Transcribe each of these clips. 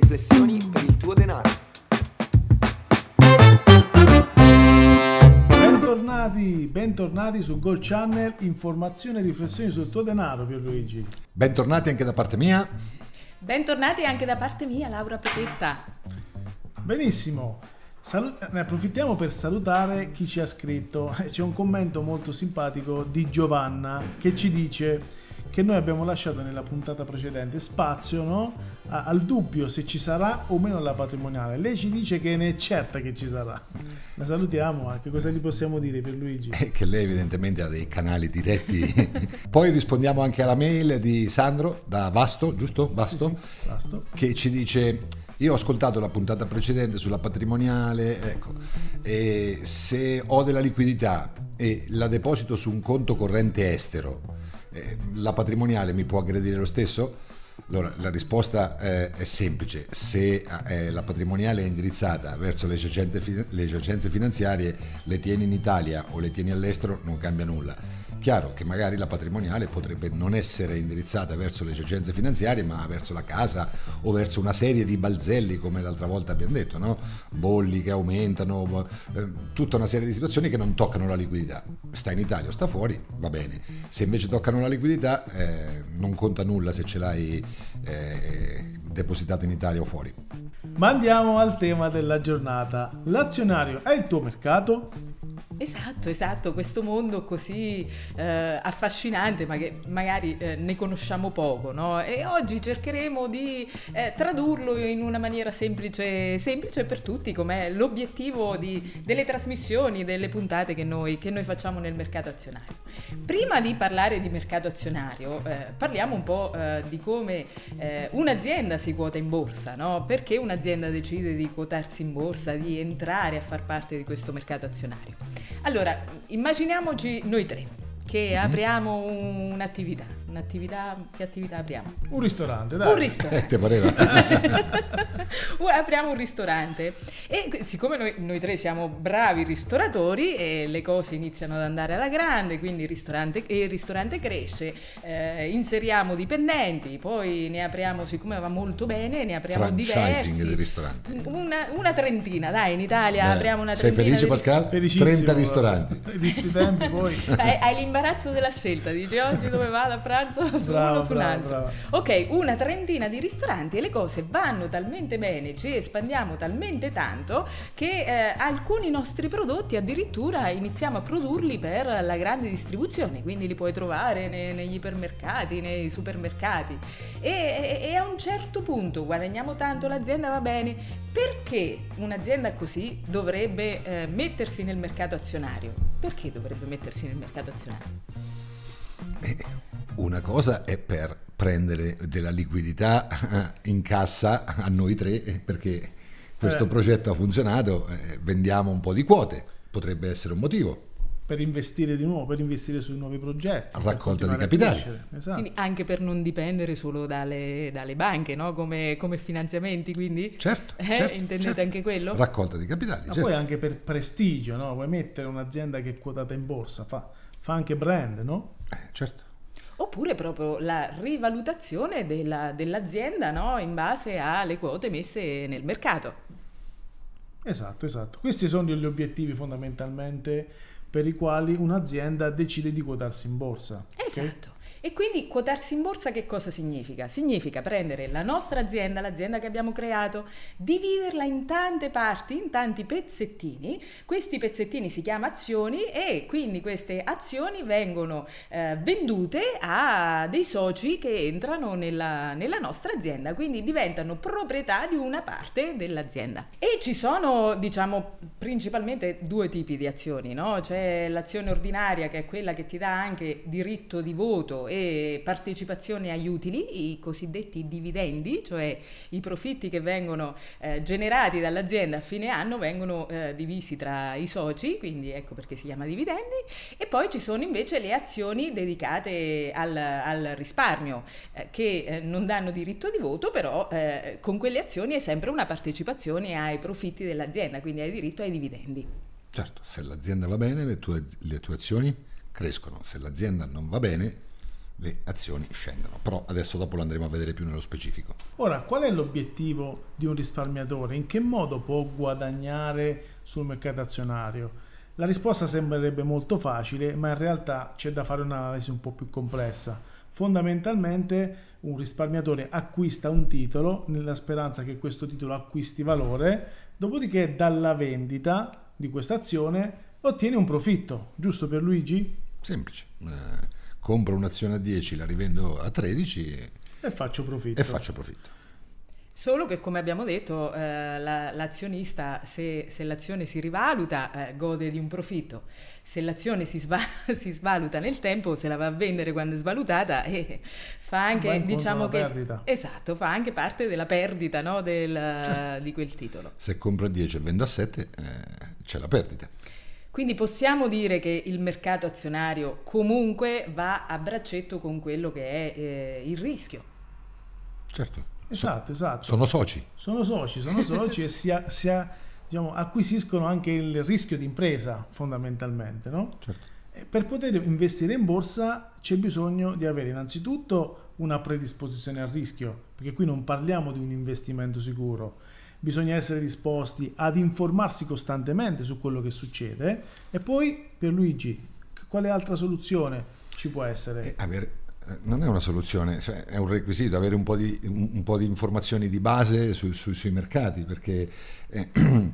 riflessioni per il tuo denaro. Bentornati, bentornati su Gold Channel, informazioni e riflessioni sul tuo denaro Pierluigi. Bentornati anche da parte mia. Bentornati anche da parte mia, Laura Potetta. Benissimo, Salut- ne approfittiamo per salutare chi ci ha scritto. C'è un commento molto simpatico di Giovanna che ci dice che noi abbiamo lasciato nella puntata precedente spazio no? A- al dubbio se ci sarà o meno la patrimoniale. Lei ci dice che ne è certa che ci sarà. La salutiamo, eh. che cosa gli possiamo dire per Luigi? Eh, Che lei evidentemente ha dei canali diretti. Poi rispondiamo anche alla mail di Sandro da Vasto, giusto? Vasto? Basto. Che ci dice: Io ho ascoltato la puntata precedente sulla patrimoniale. Ecco, e se ho della liquidità e la deposito su un conto corrente estero, la patrimoniale mi può aggredire lo stesso? Allora, la risposta eh, è semplice, se eh, la patrimoniale è indirizzata verso le giacenze, finanziarie, le tieni in Italia o le tieni all'estero, non cambia nulla. Chiaro che magari la patrimoniale potrebbe non essere indirizzata verso le giacenze finanziarie, ma verso la casa o verso una serie di balzelli, come l'altra volta abbiamo detto, no? bolli che aumentano, eh, tutta una serie di situazioni che non toccano la liquidità. Sta in Italia o sta fuori, va bene. Se invece toccano la liquidità, eh, non conta nulla se ce l'hai eh, depositata in Italia o fuori. Ma andiamo al tema della giornata. L'azionario è il tuo mercato? Esatto, esatto, questo mondo così eh, affascinante, ma che magari eh, ne conosciamo poco, no? E oggi cercheremo di eh, tradurlo in una maniera semplice, semplice per tutti, come l'obiettivo di- delle trasmissioni, delle puntate che noi, che noi facciamo nel mercato azionario. Prima di parlare di mercato azionario, eh, parliamo un po' eh, di come eh, un'azienda si quota in borsa, no? Perché un'azienda decide di quotarsi in borsa, di entrare a far parte di questo mercato azionario. Allora, immaginiamoci noi tre che apriamo un'attività. Un'attività, che attività apriamo? Un ristorante, dai. Un ristorante. Ti pareva? Apriamo un ristorante e siccome noi, noi tre siamo bravi ristoratori e le cose iniziano ad andare alla grande, quindi il ristorante, il ristorante cresce, eh, inseriamo dipendenti, poi ne apriamo, siccome va molto bene, ne apriamo diversi. di ristoranti. Una, una trentina, dai, in Italia Beh, apriamo una sei trentina. felice di Pascal? Felicissimo. 30 ristoranti. Tempi poi. hai, hai l'imbarazzo della scelta, dici oggi dove vado a pranzo su Brava, uno su un altro. brava. Ok, una trentina di ristoranti e le cose vanno talmente bene, ci espandiamo talmente tanto che eh, alcuni nostri prodotti addirittura iniziamo a produrli per la grande distribuzione, quindi li puoi trovare ne- negli ipermercati, nei supermercati e, e- e a un certo punto guadagniamo tanto, l'azienda va bene, perché un'azienda così dovrebbe eh, mettersi nel mercato azionario? Perché dovrebbe mettersi nel mercato azionario? Eh, Una cosa è per prendere della liquidità in cassa a noi tre, eh, perché questo Eh. progetto ha funzionato, eh, vendiamo un po' di quote, potrebbe essere un motivo. Per investire di nuovo, per investire sui nuovi progetti. Raccolta di crescere. Esatto. Quindi anche per non dipendere solo dalle, dalle banche, no? come, come finanziamenti, quindi? Certo, Eh, certo, intendete certo. anche quello? Raccolta di capitali, Ma certo. poi anche per prestigio, no? Vuoi mettere un'azienda che è quotata in borsa, fa, fa anche brand, no? Eh, certo. Oppure proprio la rivalutazione della- dell'azienda no? in base alle quote messe nel mercato. Esatto, esatto. Questi sono gli obiettivi fondamentalmente per i quali un'azienda decide di quotarsi in borsa. Esatto. E quindi quotarsi in borsa che cosa significa? Significa prendere la nostra azienda, l'azienda che abbiamo creato, dividerla in tante parti, in tanti pezzettini. Questi pezzettini si chiamano azioni e quindi queste azioni vengono eh, vendute a dei soci che entrano nella, nella nostra azienda, quindi diventano proprietà di una parte dell'azienda. E ci sono, diciamo, principalmente due tipi di azioni, no? C'è l'azione ordinaria che è quella che ti dà anche diritto di voto e partecipazione agli utili, i cosiddetti dividendi, cioè i profitti che vengono eh, generati dall'azienda a fine anno vengono eh, divisi tra i soci, quindi ecco perché si chiama dividendi, e poi ci sono invece le azioni dedicate al, al risparmio, eh, che eh, non danno diritto di voto, però eh, con quelle azioni è sempre una partecipazione ai profitti dell'azienda, quindi hai diritto ai dividendi. Certo, se l'azienda va bene, le tue, le tue azioni crescono. Se l'azienda non va bene, le azioni scendono. Però adesso dopo lo andremo a vedere più nello specifico. Ora, qual è l'obiettivo di un risparmiatore? In che modo può guadagnare sul mercato azionario? La risposta sembrerebbe molto facile, ma in realtà c'è da fare un'analisi un po' più complessa. Fondamentalmente un risparmiatore acquista un titolo nella speranza che questo titolo acquisti valore, dopodiché dalla vendita di questa azione ottiene un profitto, giusto per Luigi? Semplice. Eh, compro un'azione a 10, la rivendo a 13 e, E faccio profitto. e faccio profitto. Solo che, come abbiamo detto, eh, la- l'azionista, se, se l'azione si rivaluta, eh, gode di un profitto. Se l'azione si, sva- si svaluta nel tempo, se la va a vendere quando è svalutata, eh, fa anche, diciamo che... perdita. Esatto, fa anche parte della perdita no, del- Certo. di quel titolo. Se compro a 10 e vendo a 7 eh, c'è la perdita. Quindi possiamo dire che il mercato azionario comunque va a braccetto con quello che è eh, il rischio. Certo. Esatto, esatto. Sono soci. Sono soci, sono soci e si, a- si a- diciamo, acquisiscono anche il rischio di impresa fondamentalmente, no? Certo. E per poter investire in borsa c'è bisogno di avere innanzitutto una predisposizione al rischio, perché qui non parliamo di un investimento sicuro. Bisogna essere disposti ad informarsi costantemente su quello che succede e poi per Luigi, quale altra soluzione ci può essere? E avere- eh, non è una soluzione, cioè, è un requisito avere un po' di, un, po' di informazioni di base su- su- sui mercati perché eh,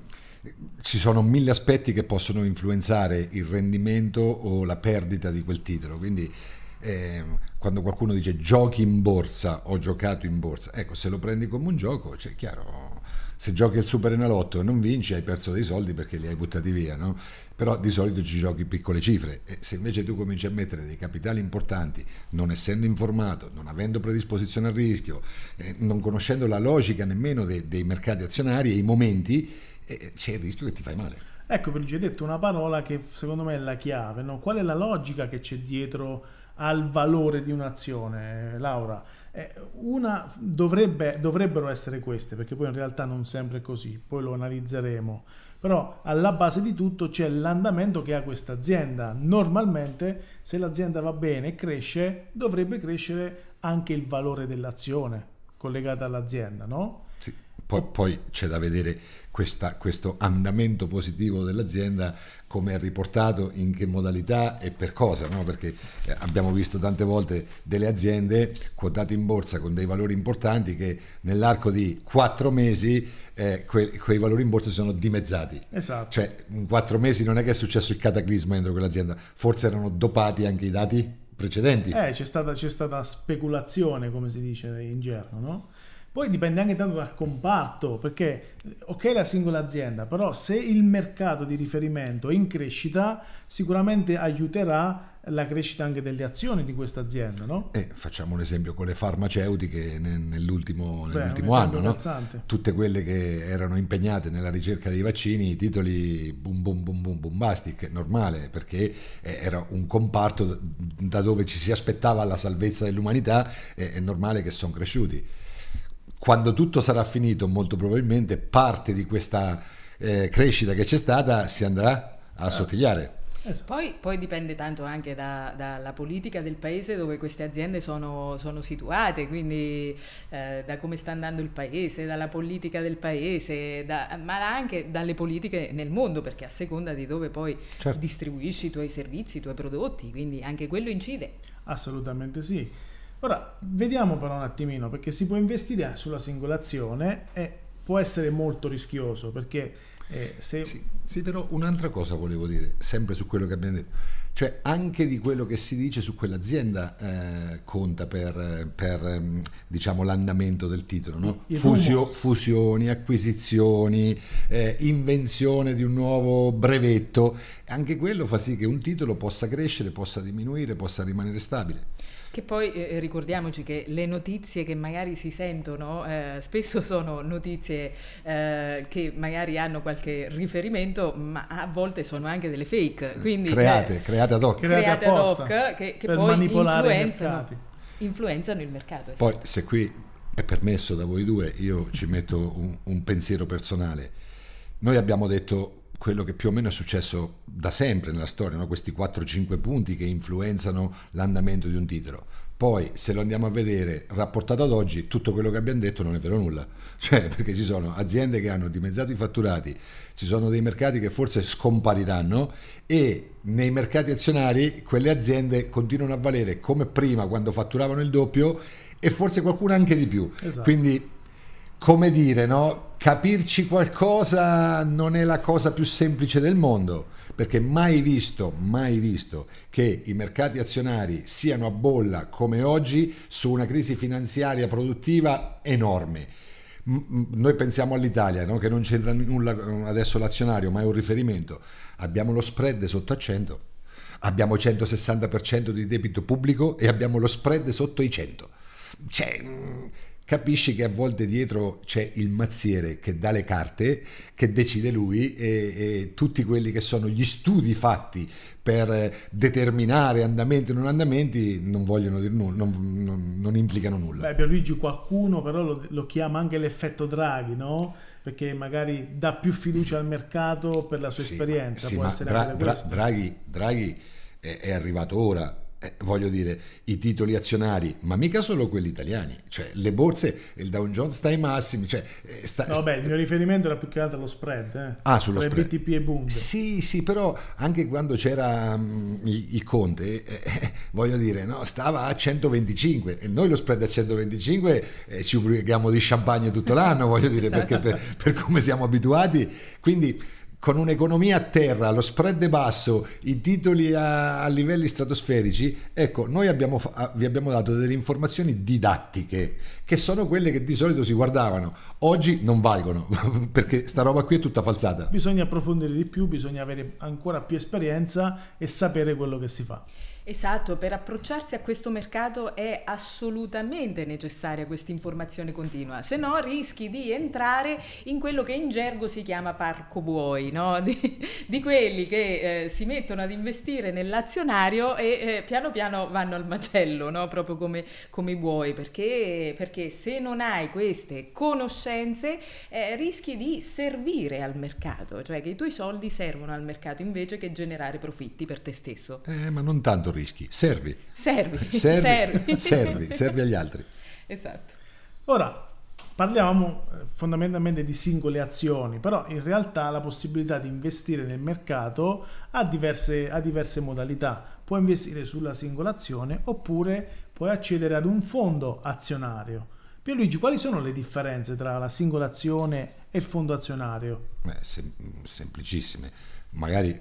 ci sono mille aspetti che possono influenzare il rendimento o la perdita di quel titolo. Quindi ehm, quando qualcuno dice giochi in borsa, ho giocato in borsa, ecco se lo prendi come un gioco, cioè chiaro, se giochi il Super Enalotto e non vinci hai perso dei soldi perché li hai buttati via, no? però di solito ci giochi piccole cifre e se invece tu cominci a mettere dei capitali importanti, non essendo informato, non avendo predisposizione al rischio, eh, non conoscendo la logica nemmeno dei, dei mercati azionari e i momenti, eh, c'è il rischio che ti fai male. Ecco, Luigi, hai detto una parola che secondo me è la chiave, no? Qual è la logica che c'è dietro al valore di un'azione, Laura? Eh, una dovrebbe, dovrebbero essere queste, perché poi in realtà non sempre è così, poi lo analizzeremo. Però alla base di tutto c'è l'andamento che ha questa azienda. Normalmente, se l'azienda va bene e cresce, dovrebbe crescere anche il valore dell'azione collegata all'azienda, no? Poi, poi c'è da vedere questa- questo andamento positivo dell'azienda, come è riportato, in che modalità e per cosa, no? perché eh, abbiamo visto tante volte delle aziende quotate in borsa con dei valori importanti che nell'arco di quattro mesi eh, que- quei valori in borsa sono dimezzati. Esatto. Cioè, in quattro mesi non è che è successo il cataclisma dentro quell'azienda, forse erano dopati anche i dati precedenti. Eh, c'è stata, c'è stata speculazione, come si dice in gergo, no? Poi dipende anche tanto dal comparto, perché ok la singola azienda, però se il mercato di riferimento è in crescita, sicuramente aiuterà la crescita anche delle azioni di questa azienda, no? Eh, facciamo un esempio con le farmaceutiche ne- nell'ultimo, nell'ultimo anno, no? tutte quelle che erano impegnate nella ricerca dei vaccini, i titoli boom boom boom boom bombastic, normale, perché eh, era un comparto da dove ci si aspettava la salvezza dell'umanità, eh, è normale che sono cresciuti. Quando tutto sarà finito, molto probabilmente parte di questa eh, crescita che c'è stata si andrà a assottigliare. Esatto. Poi, poi dipende tanto anche da- dalla politica del paese dove queste aziende sono, sono situate, quindi eh, da come sta andando il paese, dalla politica del paese, da- ma anche dalle politiche nel mondo, perché a seconda di dove poi Certo. distribuisci i tuoi servizi, i tuoi prodotti, quindi anche quello incide. Assolutamente sì. Ora, vediamo però un attimino, perché si può investire sulla singola azione e può essere molto rischioso, perché eh, se... Sì, sì, però un'altra cosa volevo dire, sempre su quello che abbiamo detto, cioè anche di quello che si dice su quell'azienda eh, conta per, per, ehm, diciamo, l'andamento del titolo, no? Fusio- fusioni, acquisizioni, eh, invenzione di un nuovo brevetto, anche quello fa sì che un titolo possa crescere, possa diminuire, possa rimanere stabile. Che poi eh, ricordiamoci che le notizie che magari si sentono eh, spesso sono notizie eh, che magari hanno qualche riferimento, ma a volte sono anche delle fake, quindi create, eh, create ad hoc. Create create ad hoc che, che per poi influenzano, influenzano il mercato. esatto. Poi se qui è permesso da voi due, io ci metto un, un pensiero personale. Noi abbiamo detto quello che più o meno è successo da sempre nella storia, no? questi 4-5 punti che influenzano l'andamento di un titolo. Poi, se lo andiamo a vedere rapportato ad oggi, tutto quello che abbiamo detto non è vero nulla. Cioè, perché ci sono aziende che hanno dimezzato i fatturati, ci sono dei mercati che forse scompariranno e nei mercati azionari quelle aziende continuano a valere come prima quando fatturavano il doppio e forse qualcuna anche di più. Esatto. Quindi come dire, no? capirci qualcosa non è la cosa più semplice del mondo, perché mai visto, mai visto che i mercati azionari siano a bolla come oggi su una crisi finanziaria produttiva enorme. Noi pensiamo all'Italia, no? che non c'entra nulla adesso l'azionario, ma è un riferimento. Abbiamo lo spread sotto a 100, abbiamo 160% di debito pubblico e abbiamo lo spread sotto i 100. Cioè, capisci che a volte dietro c'è il mazziere che dà le carte, che decide lui e, e, tutti quelli che sono gli studi fatti per determinare andamenti o non andamenti non vogliono dire nulla, non, non, non implicano nulla. Beh, Pierluigi qualcuno però lo, lo chiama anche l'effetto Draghi, no? Perché magari dà più fiducia al mercato per la sua sì, esperienza. Sì, Può ma essere Dra- Dra- Draghi, Draghi è, è arrivato ora eh, voglio dire, i titoli azionari, ma mica solo quelli italiani, cioè le borse, il Dow Jones sta ai massimi. Cioè, eh, sta, no, beh, il mio riferimento era più che altro allo spread. Eh. Ah, sullo Tra spread. BTP e Bund. Sì, sì, però anche quando c'era um, il, il, Conte, eh, eh, voglio dire, no, stava a 125 e noi lo spread a 125 eh, ci ubriachiamo di champagne tutto l'anno, voglio dire, perché per, per come siamo abituati. Quindi con un'economia a terra, lo spread basso, i titoli a, a livelli stratosferici, ecco, noi abbiamo, vi abbiamo dato delle informazioni didattiche, che sono quelle che di solito si guardavano. Oggi non valgono, perché sta roba qui è tutta falsata. Bisogna approfondire di più, bisogna avere ancora più esperienza e sapere quello che si fa. Esatto, per approcciarsi a questo mercato è assolutamente necessaria questa informazione continua, se no rischi di entrare in quello che in gergo si chiama parco buoi, no? di, di, quelli che eh, si mettono ad investire nell'azionario e eh, piano piano vanno al macello, no? proprio come, come i buoi, perché, perché, se non hai queste conoscenze eh, rischi di servire al mercato, cioè che i tuoi soldi servono al mercato invece che generare profitti per te stesso. Eh, ma non tanto rischi, servi. Servi, servi, servi, servi, agli altri. Esatto. Ora, parliamo eh, fondamentalmente di singole azioni, però in realtà la possibilità di investire nel mercato ha diverse, ha diverse modalità. Puoi investire sulla singola azione oppure puoi accedere ad un fondo azionario. Pierluigi, quali sono le differenze tra la singola azione e il fondo azionario? Beh, sem- semplicissime magari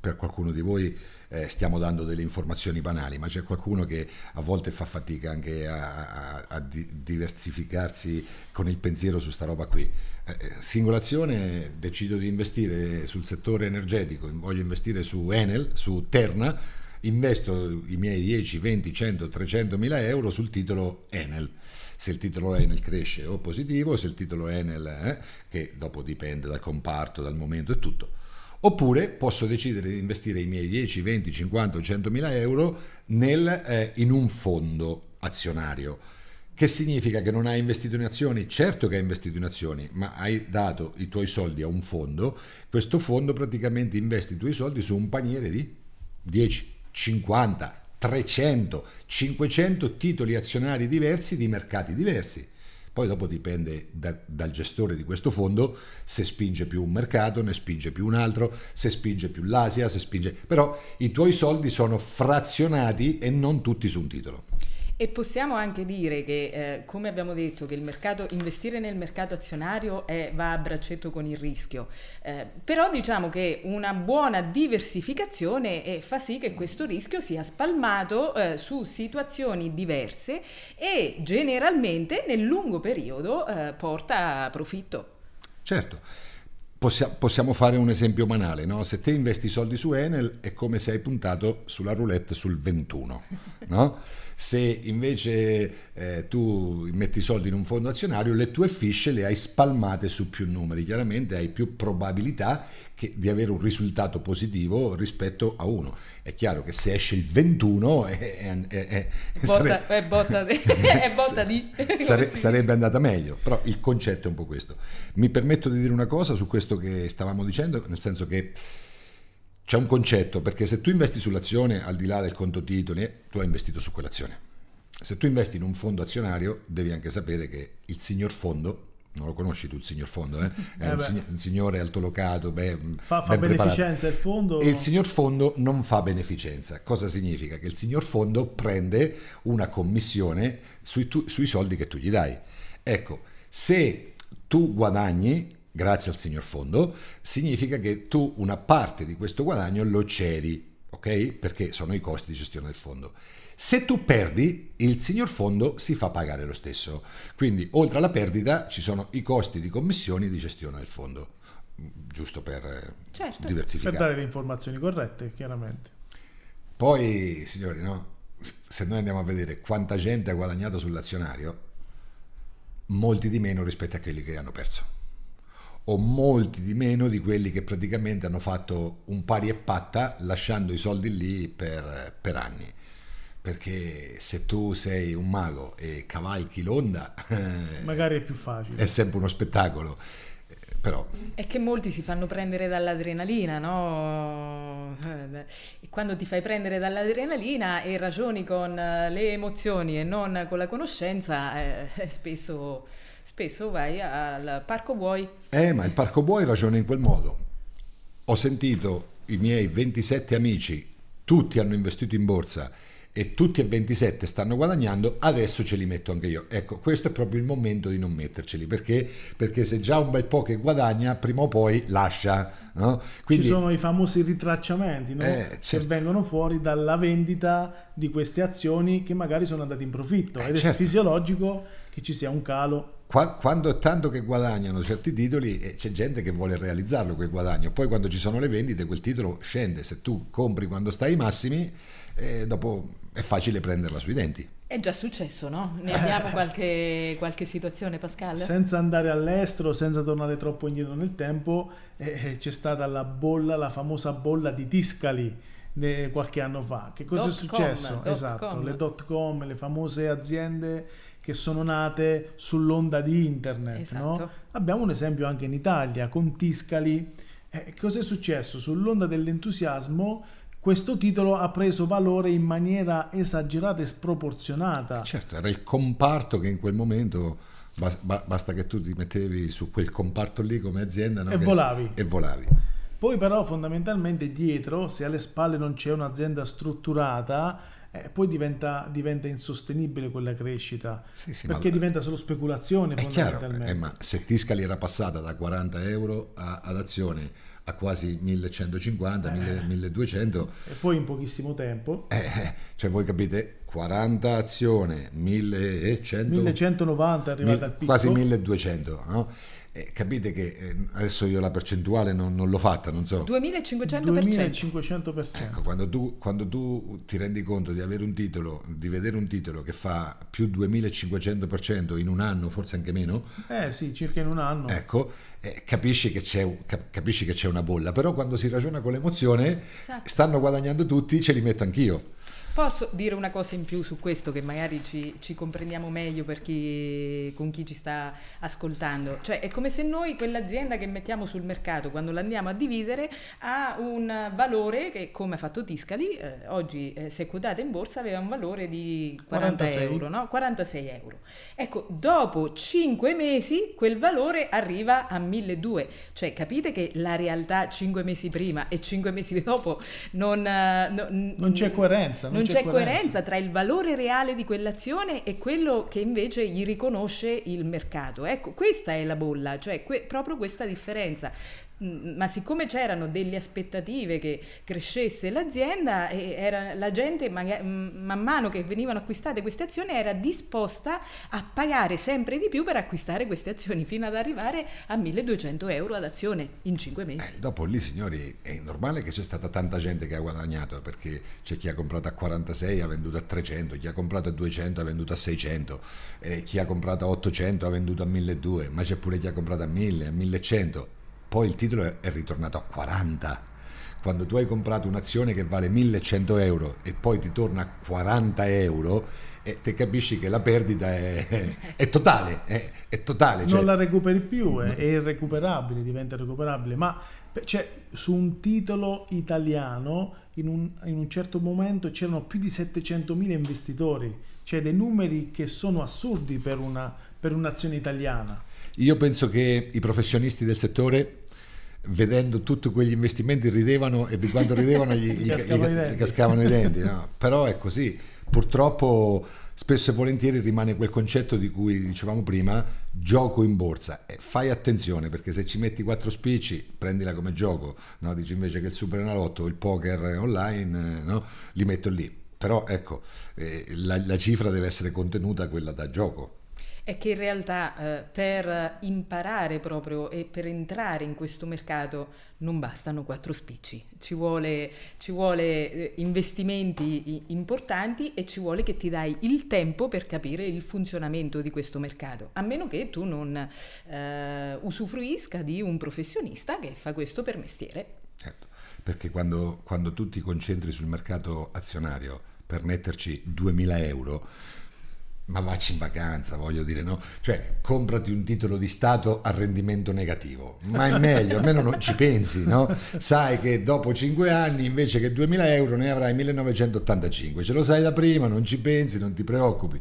per qualcuno di voi eh, stiamo dando delle informazioni banali, ma c'è qualcuno che a volte fa fatica anche a, a, a diversificarsi con il pensiero su sta roba qui. Eh, eh, singolazione, decido di investire sul settore energetico, voglio investire su Enel, su Terna, investo i miei 10, 20, 100, 300 mila euro sul titolo Enel se il titolo Enel cresce o positivo, se il titolo Enel, eh, che dopo dipende dal comparto, dal momento e tutto, Oppure posso decidere di investire i miei 10, 20, 50 o 100 mila euro nel, eh, in un fondo azionario. Che significa che non hai investito in azioni? Certo che hai investito in azioni, ma hai dato i tuoi soldi a un fondo. Questo fondo praticamente investe i tuoi soldi su un paniere di 10, 50, 300, 500 titoli azionari diversi di mercati diversi. Poi dopo dipende da, dal gestore di questo fondo se spinge più un mercato, ne spinge più un altro, se spinge più l'Asia, se spinge... Però i tuoi soldi sono frazionati e non tutti su un titolo. E possiamo anche dire che, eh, come abbiamo detto, che mercato, investire nel mercato azionario è, va a braccetto con il rischio, eh, però diciamo che una buona diversificazione eh, fa sì che questo rischio sia spalmato eh, su situazioni diverse e generalmente nel lungo periodo eh, porta a profitto. Certo. Possiamo fare un esempio banale, no? se te investi soldi su Enel è come se hai puntato sulla roulette sul 21, no? se invece eh, tu metti soldi in un fondo azionario le tue fiche le hai spalmate su più numeri, chiaramente hai più probabilità che, di avere un risultato positivo rispetto a uno. È chiaro che se esce il 21 è, è, è, botta, di, è botta di... Sare, sarebbe andata meglio, però il concetto è un po' questo. Mi permetto di dire una cosa su questo che stavamo dicendo, nel senso che c'è un concetto, perché se tu investi sull'azione, al di là del conto titoli, tu hai investito su quell'azione. Se tu investi in un fondo azionario, devi anche sapere che il signor fondo non lo conosci tu il signor fondo, eh? è eh un, sig- un, signore altolocato, beh, fa, fa beneficenza il fondo? E il signor fondo non fa beneficenza. Cosa significa? Che il signor fondo prende una commissione sui, tu- sui soldi che tu gli dai. Ecco, se tu guadagni grazie al signor fondo, significa che tu una parte di questo guadagno lo cedi, ok? Perché sono i costi di gestione del fondo. Se tu perdi, il signor fondo si fa pagare lo stesso. Quindi, oltre alla perdita, ci sono i costi di commissioni di gestione del fondo, giusto per eh, certo. diversificare. Per dare le informazioni corrette, chiaramente. Poi, signori, no? se noi andiamo a vedere quanta gente ha guadagnato sull'azionario, molti di meno rispetto a quelli che hanno perso o molti di meno di quelli che praticamente hanno fatto un pari e patta lasciando i soldi lì per, per anni. Perché se tu sei un mago e cavalchi l'onda magari è più facile. è sempre uno spettacolo. Eh, però è che molti si fanno prendere dall'adrenalina no? E quando ti fai prendere dall'adrenalina e ragioni con le emozioni e non con la conoscenza eh, spesso, spesso vai al parco buoi eh ma il parco buoi ragiona in quel modo ho sentito i miei 27 amici tutti hanno investito in borsa e tutti e 27 stanno guadagnando, adesso ce li metto anche io. Ecco, questo è proprio il momento di non metterceli, perché? Perché se già un bel po' che guadagna, prima o poi lascia. No? Quindi, Ci sono i famosi ritracciamenti no? eh, certo. che vengono fuori dalla vendita di queste azioni che magari sono andate in profitto ed certo. è fisiologico che ci sia un calo quando è tanto che guadagnano certi titoli eh, c'è gente che vuole realizzarlo quel guadagno poi quando ci sono le vendite quel titolo scende se tu compri quando stai ai massimi eh, dopo è facile prenderla sui denti è già successo, no? Ne abbiamo qualche, qualche situazione, Pascal? Senza andare all'estero, senza tornare troppo indietro nel tempo, eh, eh c'è stata la bolla, la famosa bolla di Tiscali eh, qualche anno fa. Che cosa dot è successo? Com, esatto, com. le dot com, le famose aziende che sono nate sull'onda di internet. Esatto. No? Abbiamo un esempio anche in Italia con Tiscali. Eh, cosa è successo? Sull'onda dell'entusiasmo questo titolo ha preso valore in maniera esagerata e sproporzionata. Certo, era il comparto che in quel momento basta che tu ti mettevi su quel comparto lì come azienda no? e, volavi. e volavi. Poi però fondamentalmente dietro, se alle spalle non c'è un'azienda strutturata, eh, poi diventa, diventa, insostenibile quella crescita sì, sì, perché diventa solo speculazione è chiaro, eh, ma se Tiscali era passata da 40 euro a, ad azione a quasi 1150 eh. 1200 e poi in pochissimo tempo eh, eh cioè voi capite 40 azione 1100 1190 è arrivata al picco quasi 1200 no? Eh, capite che eh, adesso io la percentuale non, non l'ho fatta, non so. 2500%. 2500%. Ecco, quando tu, quando tu, ti rendi conto di avere un titolo, di vedere un titolo che fa più 2500% in un anno, forse anche meno. Eh sì, circa in un anno. Ecco, eh, capisci, che capisci, che c'è, una bolla. Però quando si ragiona con l'emozione, esatto. stanno guadagnando tutti, ce li metto anch'io. Posso dire una cosa in più su questo che magari ci, ci comprendiamo meglio per chi, con chi ci sta ascoltando? Cioè è come se noi quell'azienda che mettiamo sul mercato quando l'andiamo a dividere ha un valore che come ha fatto Tiscali, eh, oggi eh, se quotata in borsa aveva un valore di 40 46. euro, no? 46 euro. Ecco, dopo 5 mesi quel valore arriva a 1200, cioè capite che la realtà 5 mesi prima e 5 mesi dopo non, uh, no, non c'è coerenza. Non, c'è, c'è coerenza. coerenza tra il valore reale di quell'azione e quello che invece gli riconosce il mercato. Ecco, questa è la bolla, cioè que- proprio questa differenza. Ma siccome c'erano delle aspettative che crescesse l'azienda, era, la gente man mano che venivano acquistate queste azioni era disposta a pagare sempre di più per acquistare queste azioni fino ad arrivare a 1200 euro ad azione in 5 mesi. Eh, dopo lì signori è normale che c'è stata tanta gente che ha guadagnato perché c'è chi ha comprato a 46 ha venduto a 300, chi ha comprato a 200 ha venduto a 600, eh, chi ha comprato a 800 ha venduto a 1200, ma c'è pure chi ha comprato a 1000, a 1100 poi il titolo è ritornato a 40 quando tu hai comprato un'azione che vale 1100 euro e poi ti torna 40 euro, e te capisci che la perdita è, è totale, è, è totale. Non cioè- la recuperi più, è, è irrecuperabile, diventa recuperabile, ma cioè, su un titolo italiano in un, in un certo momento c'erano più di 700.000 investitori, cioè dei numeri che sono assurdi per, una, per un'azione italiana. Io penso che i professionisti del settore vedendo tutti quegli investimenti ridevano e di quanto ridevano gli, gli, Cascavano i gli- denti. gli cascavano i denti. no? Però è così. Purtroppo spesso e volentieri rimane quel concetto di cui dicevamo prima, gioco in borsa. E fai attenzione perché se ci metti quattro spicci, prendila come gioco, no? dici invece che il Superenalotto o il poker online, no? li metto lì. Però ecco, eh, la, la cifra deve essere contenuta quella da gioco. È che in realtà eh, per imparare proprio e per entrare in questo mercato non bastano quattro spicci, ci vuole, ci vuole eh, investimenti importanti e ci vuole che ti dai il tempo per capire il funzionamento di questo mercato, a meno che tu non eh, usufruisca di un professionista che fa questo per mestiere. Certo, perché quando, quando tu ti concentri sul mercato azionario per metterci 2000 euro, ma vacci in vacanza, voglio dire, no? Cioè, comprati un titolo di Stato a rendimento negativo, ma è meglio, almeno non ci pensi, no? Sai che dopo 5 anni invece che 2000 euro ne avrai 1985, ce lo sai da prima, non ci pensi, non ti preoccupi.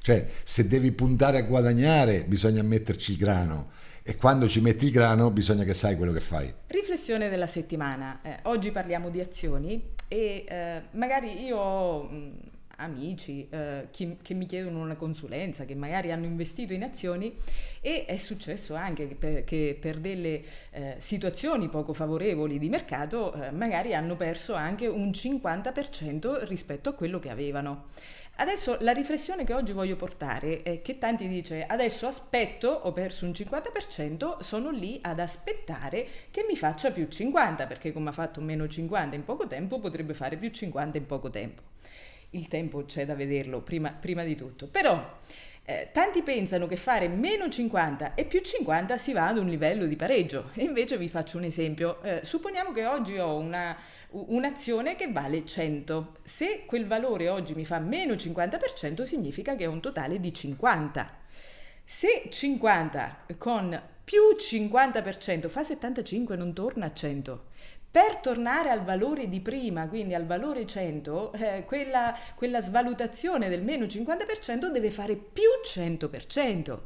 Cioè, se devi puntare a guadagnare, bisogna metterci il grano. E quando ci metti il grano, bisogna che sai quello che fai. Riflessione della settimana. Eh, oggi parliamo di azioni e eh, magari io mh, amici eh, chi- che mi chiedono una consulenza, che magari hanno investito in azioni e è successo anche che per, che per delle eh, situazioni poco favorevoli di mercato eh, magari hanno perso anche un 50% rispetto a quello che avevano. Adesso la riflessione che oggi voglio portare è che tanti dice adesso aspetto, ho perso un 50%, sono lì ad aspettare che mi faccia più 50, perché come ha fatto meno 50 in poco tempo potrebbe fare più 50 in poco tempo. Il tempo c'è da vederlo prima, prima di tutto, però eh, tanti pensano che fare meno 50 e più 50 si va ad un livello di pareggio e invece vi faccio un esempio. Eh, supponiamo che oggi ho una, un'azione che vale 100. Se quel valore oggi mi fa meno 50% significa che ho un totale di 50. Se 50 con più 50% fa 75 non torna a 100. Per tornare al valore di prima, quindi al valore 100, eh, quella, quella svalutazione del meno 50% deve fare più 100%.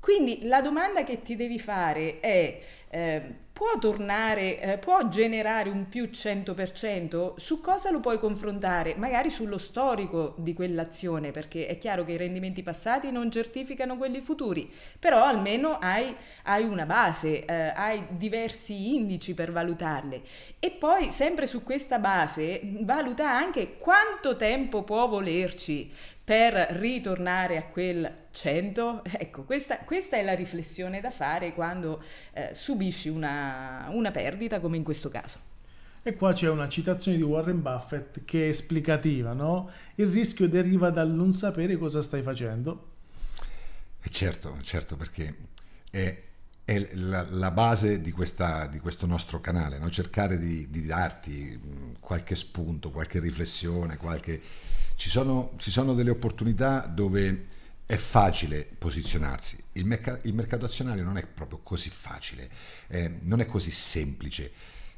Quindi la domanda che ti devi fare è, eh, può tornare, eh, può generare un più 100%? Su cosa lo puoi confrontare? Magari sullo storico di quell'azione, perché è chiaro che i rendimenti passati non certificano quelli futuri, però almeno hai, hai una base, eh, hai diversi indici per valutarle. E poi, sempre su questa base, valuta anche quanto tempo può volerci per ritornare a quel 100? Ecco, questa, questa è la riflessione da fare quando eh, subisci una, una perdita come in questo caso. E qua c'è una citazione di Warren Buffett che è esplicativa, no? Il rischio deriva dal non sapere cosa stai facendo. E certo, certo, perché è, è la, la base di, questa, di questo nostro canale, no? cercare di, di darti qualche spunto, qualche riflessione, qualche... Ci sono, ci sono delle opportunità dove è facile posizionarsi, il, merc- il mercato azionario non è proprio così facile, eh, non è così semplice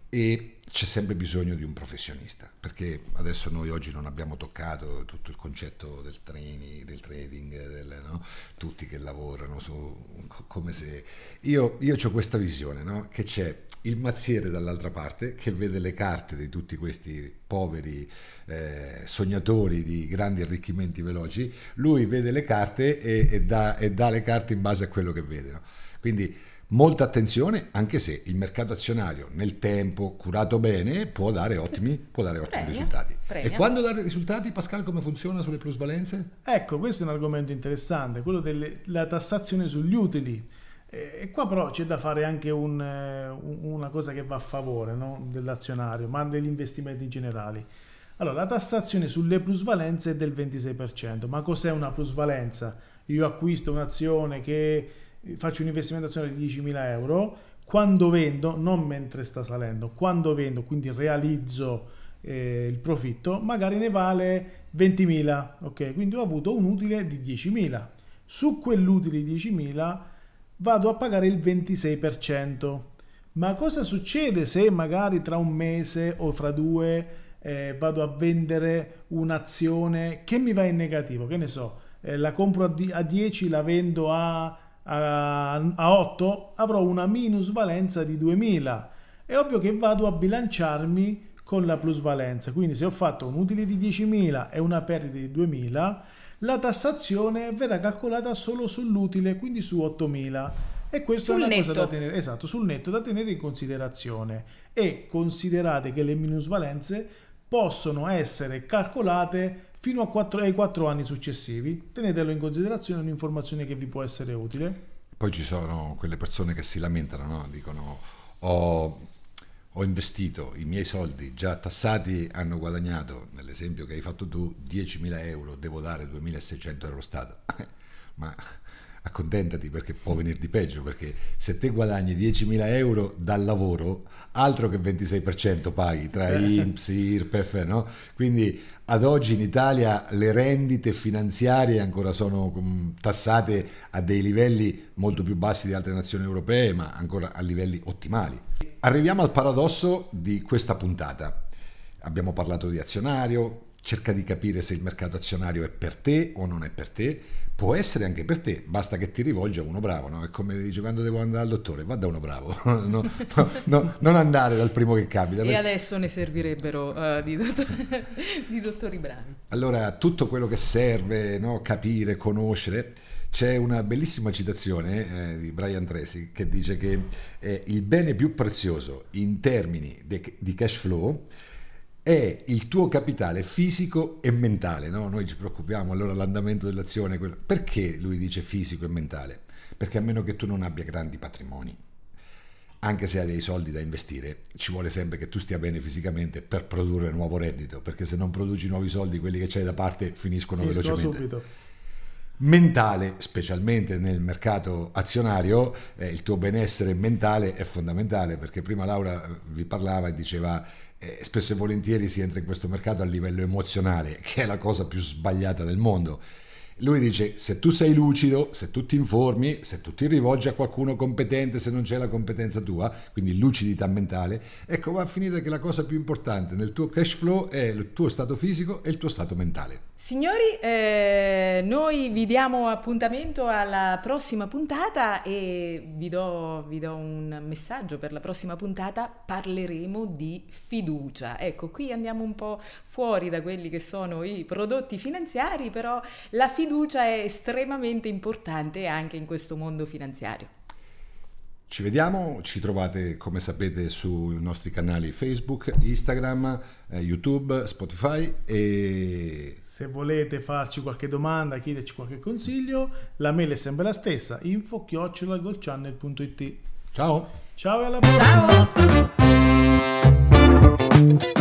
e c'è sempre bisogno di un professionista perché adesso noi oggi non abbiamo toccato tutto il concetto del training, del trading, del, no? tutti che lavorano su come se io, io ho questa visione no? che c'è il mazziere dall'altra parte che vede le carte di tutti questi poveri eh, sognatori di grandi arricchimenti veloci, lui vede le carte e, e, dà, e dà le carte in base a quello che vede. No? Quindi molta attenzione, anche se il mercato azionario nel tempo, curato bene, può dare ottimi, può dare ottimi Premia, risultati. premia. E quando dare risultati, Pascal, come funziona sulle plusvalenze? Ecco, questo è un argomento interessante, quello della tassazione sugli utili. E qua però c'è da fare anche un, eh, un- una cosa che va a favore no? dell'azionario, ma degli investimenti generali. Allora, la tassazione sulle plusvalenze è del 26%, ma cos'è una plusvalenza? Io acquisto un'azione che faccio un investimento azionario di 10.000 euro, quando vendo, non mentre sta salendo, quando vendo, quindi realizzo eh, il profitto, magari ne vale 20.000, ok? Quindi ho avuto un utile di 10.000. Su quell'utile di 10.000 vado a pagare il 26%. Ma cosa succede se magari tra un mese o fra due eh, vado a vendere un'azione che mi va in negativo? Che ne so, eh, la compro a, di- a 10, la vendo a, a, a 8, avrò una minusvalenza di 2000. È ovvio che vado a bilanciarmi con la plusvalenza. Quindi se ho fatto un utile di 10.000 e una perdita di 2.000, la tassazione verrà calcolata solo sull'utile, quindi su 8.000. E questo Sul è una netto. cosa da tenere, esatto, sul netto da tenere in considerazione. E considerate che le minusvalenze possono essere calcolate fino a quattro- ai 4 anni successivi. Tenetelo in considerazione, è un'informazione che vi può essere utile. Poi ci sono quelle persone che si lamentano, no? dicono ho, ho investito i miei soldi già tassati, hanno guadagnato, nell'esempio che hai fatto tu, 10.000 euro, devo dare 2.600 euro Stato. Ma accontentati perché può venire di peggio, perché se te guadagni 10.000 euro dal lavoro, altro che 26% paghi tra INPS, IRPEF, no? Quindi ad oggi in Italia le rendite finanziarie ancora sono mm, tassate a dei livelli molto più bassi di altre nazioni europee, ma ancora a livelli ottimali. Arriviamo al paradosso di questa puntata. Abbiamo parlato di azionario, cerca di capire se il mercato azionario è per te o non è per te. Può essere anche per te, basta che ti rivolgi a uno bravo, no? È come dice quando devo andare al dottore, va da uno bravo, No, no, no, non andare dal primo che capita. E perché- adesso ne servirebbero eh, di, dottor- di dottori bravi. Allora, tutto quello che serve, no? capire, conoscere. C'è una bellissima citazione eh, di Brian Tracy che dice che eh, il bene più prezioso in termini de- di cash flow è il tuo capitale fisico e mentale. no? Noi ci preoccupiamo allora dell'andamento dell'azione. quello- Perché lui dice fisico e mentale? Perché a meno che tu non abbia grandi patrimoni, anche se hai dei soldi da investire, ci vuole sempre che tu stia bene fisicamente per produrre nuovo reddito, perché se non produci nuovi soldi, quelli che c'hai da parte finiscono Finisco velocemente. subito. Mentale, specialmente nel mercato azionario, eh, il tuo benessere mentale è fondamentale, perché prima Laura eh, vi parlava e diceva eh, spesso e volentieri si entra in questo mercato a livello emozionale, che è la cosa più sbagliata del mondo. Lui dice: se tu sei lucido, se tu ti informi, se tu ti rivolgi a qualcuno competente, se non c'è la competenza tua, quindi lucidità mentale, ecco va a finire che la cosa più importante nel tuo cash flow è il tuo stato fisico e il tuo stato mentale. Signori, eh, noi vi diamo appuntamento alla prossima puntata e vi do, vi do un messaggio per la prossima puntata. Parleremo di fiducia. Ecco, qui andiamo un po' fuori da quelli che sono i prodotti finanziari, però la fiducia è estremamente importante anche in questo mondo finanziario. Ci vediamo, ci trovate come sapete sui nostri canali Facebook, Instagram, eh, YouTube, Spotify e Se volete farci qualche domanda, chiederci qualche consiglio, la mail è sempre la stessa, info chiocciolagolchannel.it. ciao! Ciao e alla prossima! Ciao!